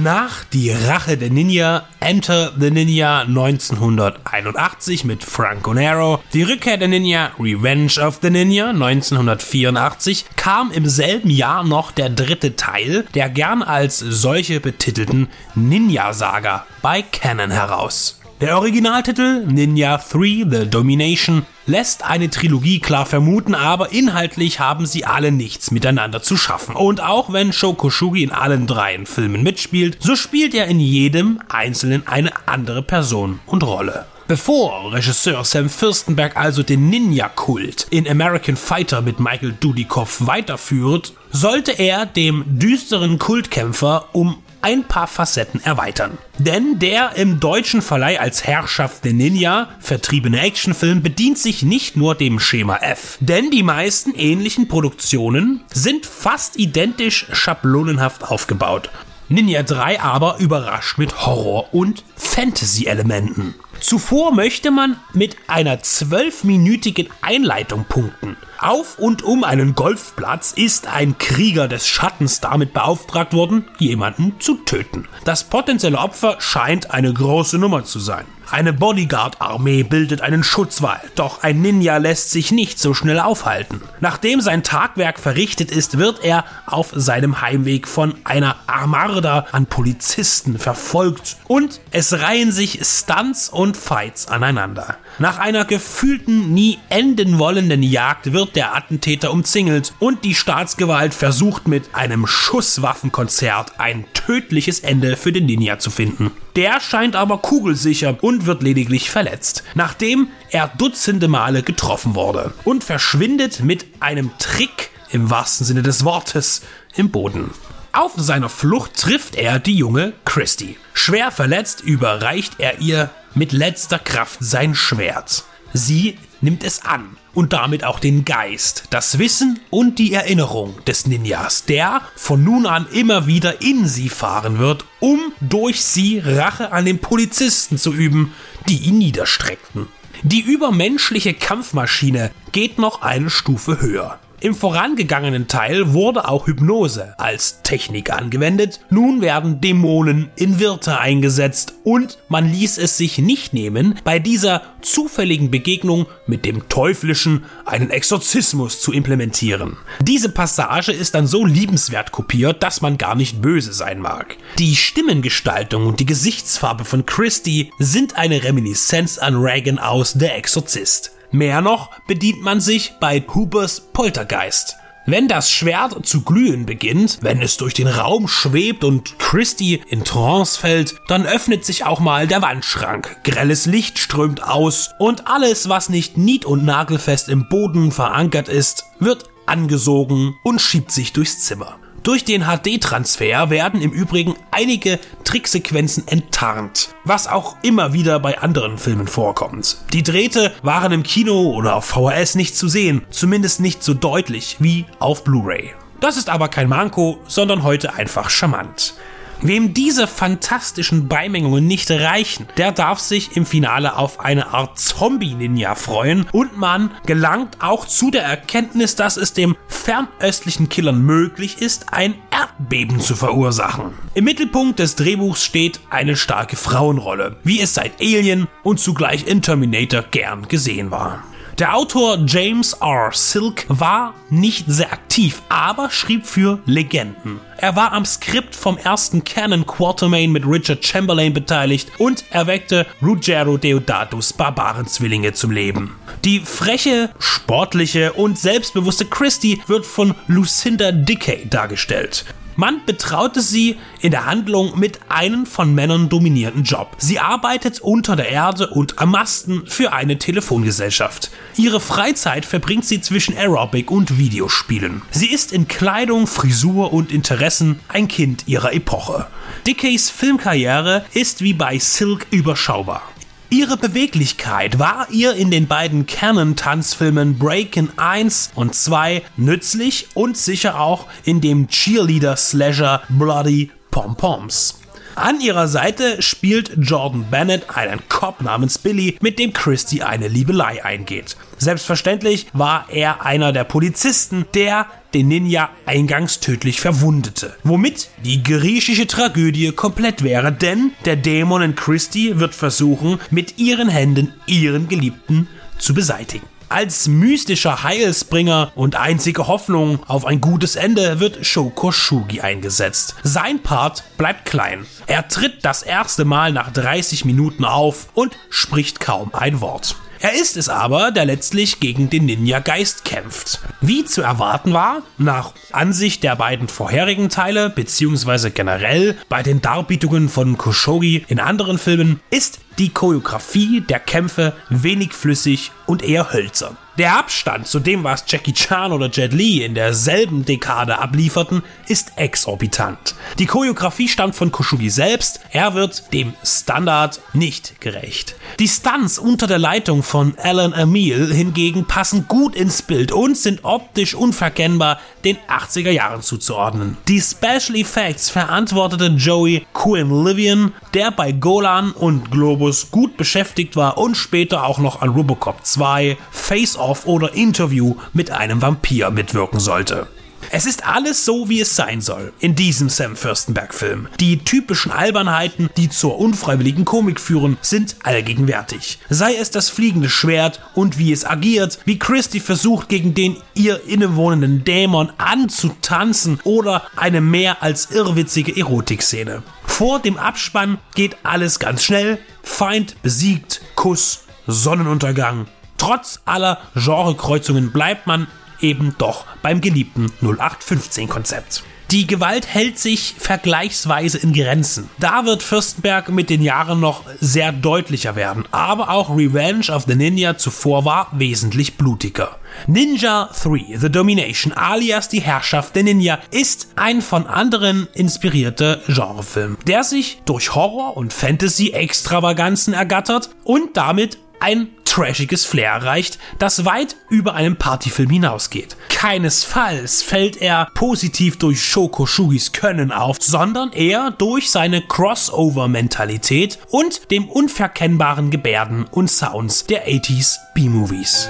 Nach Die Rache der Ninja, Enter the Ninja 1981 mit Frank Onero, Die Rückkehr der Ninja, Revenge of the Ninja 1984, kam im selben Jahr noch der dritte Teil der gern als solche betitelten Ninja-Saga bei Canon heraus. Der Originaltitel Ninja 3 The Domination lässt eine Trilogie klar vermuten, aber inhaltlich haben sie alle nichts miteinander zu schaffen. Und auch wenn Shokoshugi in allen dreien Filmen mitspielt, so spielt er in jedem einzelnen eine andere Person und Rolle. Bevor Regisseur Sam Fürstenberg also den Ninja-Kult in American Fighter mit Michael Dudikoff weiterführt, sollte er dem düsteren Kultkämpfer um ein paar Facetten erweitern. Denn der im deutschen Verleih als Herrschaft der Ninja vertriebene Actionfilm bedient sich nicht nur dem Schema F. Denn die meisten ähnlichen Produktionen sind fast identisch schablonenhaft aufgebaut. Ninja 3 aber überrascht mit Horror- und Fantasy-Elementen. Zuvor möchte man mit einer zwölfminütigen Einleitung punkten. Auf und um einen Golfplatz ist ein Krieger des Schattens damit beauftragt worden, jemanden zu töten. Das potenzielle Opfer scheint eine große Nummer zu sein. Eine Bodyguard-Armee bildet einen Schutzwall, doch ein Ninja lässt sich nicht so schnell aufhalten. Nachdem sein Tagwerk verrichtet ist, wird er auf seinem Heimweg von einer Armada an Polizisten verfolgt und es reihen sich Stunts und Fights aneinander. Nach einer gefühlten, nie enden wollenden Jagd wird der Attentäter umzingelt und die Staatsgewalt versucht mit einem Schusswaffenkonzert ein tödliches Ende für den Ninja zu finden. Der scheint aber kugelsicher und wird lediglich verletzt, nachdem er dutzende Male getroffen wurde und verschwindet mit einem Trick im wahrsten Sinne des Wortes im Boden. Auf seiner Flucht trifft er die junge Christy. Schwer verletzt überreicht er ihr mit letzter Kraft sein Schwert. Sie nimmt es an und damit auch den Geist, das Wissen und die Erinnerung des Ninjas, der von nun an immer wieder in sie fahren wird, um durch sie Rache an den Polizisten zu üben, die ihn niederstreckten. Die übermenschliche Kampfmaschine geht noch eine Stufe höher. Im vorangegangenen Teil wurde auch Hypnose als Technik angewendet. Nun werden Dämonen in Wirte eingesetzt und man ließ es sich nicht nehmen, bei dieser zufälligen Begegnung mit dem Teuflischen einen Exorzismus zu implementieren. Diese Passage ist dann so liebenswert kopiert, dass man gar nicht böse sein mag. Die Stimmengestaltung und die Gesichtsfarbe von Christie sind eine Reminiszenz an Reagan aus Der Exorzist. Mehr noch bedient man sich bei Hoopers Poltergeist. Wenn das Schwert zu glühen beginnt, wenn es durch den Raum schwebt und Christy in Trance fällt, dann öffnet sich auch mal der Wandschrank. Grelles Licht strömt aus und alles, was nicht nied- und nagelfest im Boden verankert ist, wird angesogen und schiebt sich durchs Zimmer. Durch den HD-Transfer werden im Übrigen einige Tricksequenzen enttarnt, was auch immer wieder bei anderen Filmen vorkommt. Die Drähte waren im Kino oder auf VHS nicht zu sehen, zumindest nicht so deutlich wie auf Blu-ray. Das ist aber kein Manko, sondern heute einfach charmant. Wem diese fantastischen Beimengungen nicht reichen, der darf sich im Finale auf eine Art Zombie-Ninja freuen und man gelangt auch zu der Erkenntnis, dass es dem fernöstlichen Killern möglich ist, ein Erdbeben zu verursachen. Im Mittelpunkt des Drehbuchs steht eine starke Frauenrolle, wie es seit Alien und zugleich in Terminator gern gesehen war. Der Autor James R. Silk war nicht sehr aktiv, aber schrieb für Legenden. Er war am Skript vom ersten Canon Quartermain mit Richard Chamberlain beteiligt und erweckte Ruggero Deodatus Barbarenzwillinge zum Leben. Die freche, sportliche und selbstbewusste Christie wird von Lucinda Dickey dargestellt. Man betraute sie in der Handlung mit einem von Männern dominierten Job. Sie arbeitet unter der Erde und am Masten für eine Telefongesellschaft. Ihre Freizeit verbringt sie zwischen Aerobic und Videospielen. Sie ist in Kleidung, Frisur und Interessen ein Kind ihrer Epoche. Dickeys Filmkarriere ist wie bei Silk überschaubar. Ihre Beweglichkeit war ihr in den beiden Canon-Tanzfilmen Breakin' 1 und 2 nützlich und sicher auch in dem Cheerleader-Slasher Bloody Pom-Poms. An ihrer Seite spielt Jordan Bennett einen Cop namens Billy, mit dem Christie eine Liebelei eingeht. Selbstverständlich war er einer der Polizisten, der den Ninja eingangs tödlich verwundete. Womit die griechische Tragödie komplett wäre, denn der Dämon in Christie wird versuchen, mit ihren Händen ihren Geliebten zu beseitigen. Als mystischer Heilsbringer und einzige Hoffnung auf ein gutes Ende wird Shoko Shugi eingesetzt. Sein Part bleibt klein. Er tritt das erste Mal nach 30 Minuten auf und spricht kaum ein Wort. Er ist es aber, der letztlich gegen den Ninja-Geist kämpft. Wie zu erwarten war, nach Ansicht der beiden vorherigen Teile, beziehungsweise generell bei den Darbietungen von Koshogi in anderen Filmen, ist die Choreografie der Kämpfe wenig flüssig und eher hölzern. Der Abstand zu dem, was Jackie Chan oder Jet Li in derselben Dekade ablieferten, ist exorbitant. Die Choreografie stammt von Koshugi selbst, er wird dem Standard nicht gerecht. Die Stunts unter der Leitung von Alan Emile hingegen passen gut ins Bild und sind optisch unverkennbar den 80er Jahren zuzuordnen. Die Special Effects verantwortete Joey Quinn Livian, der bei Golan und Globus gut beschäftigt war und später auch noch an Robocop 2, Face Off oder Interview mit einem Vampir mitwirken sollte. Es ist alles so, wie es sein soll in diesem Sam Fürstenberg-Film. Die typischen Albernheiten, die zur unfreiwilligen Komik führen, sind allgegenwärtig. Sei es das fliegende Schwert und wie es agiert, wie Christy versucht, gegen den ihr innewohnenden Dämon anzutanzen oder eine mehr als irrwitzige Erotikszene. Vor dem Abspann geht alles ganz schnell. Feind besiegt, Kuss, Sonnenuntergang. Trotz aller Genrekreuzungen bleibt man eben doch beim geliebten 0815-Konzept. Die Gewalt hält sich vergleichsweise in Grenzen. Da wird Fürstenberg mit den Jahren noch sehr deutlicher werden, aber auch Revenge of the Ninja zuvor war wesentlich blutiger. Ninja 3 The Domination alias die Herrschaft der Ninja ist ein von anderen inspirierter Genrefilm, der sich durch Horror und Fantasy Extravaganzen ergattert und damit ein trashiges Flair erreicht, das weit über einen Partyfilm hinausgeht. Keinesfalls fällt er positiv durch Shoko Shugis Können auf, sondern eher durch seine Crossover-Mentalität und dem unverkennbaren Gebärden und Sounds der 80s B-Movies.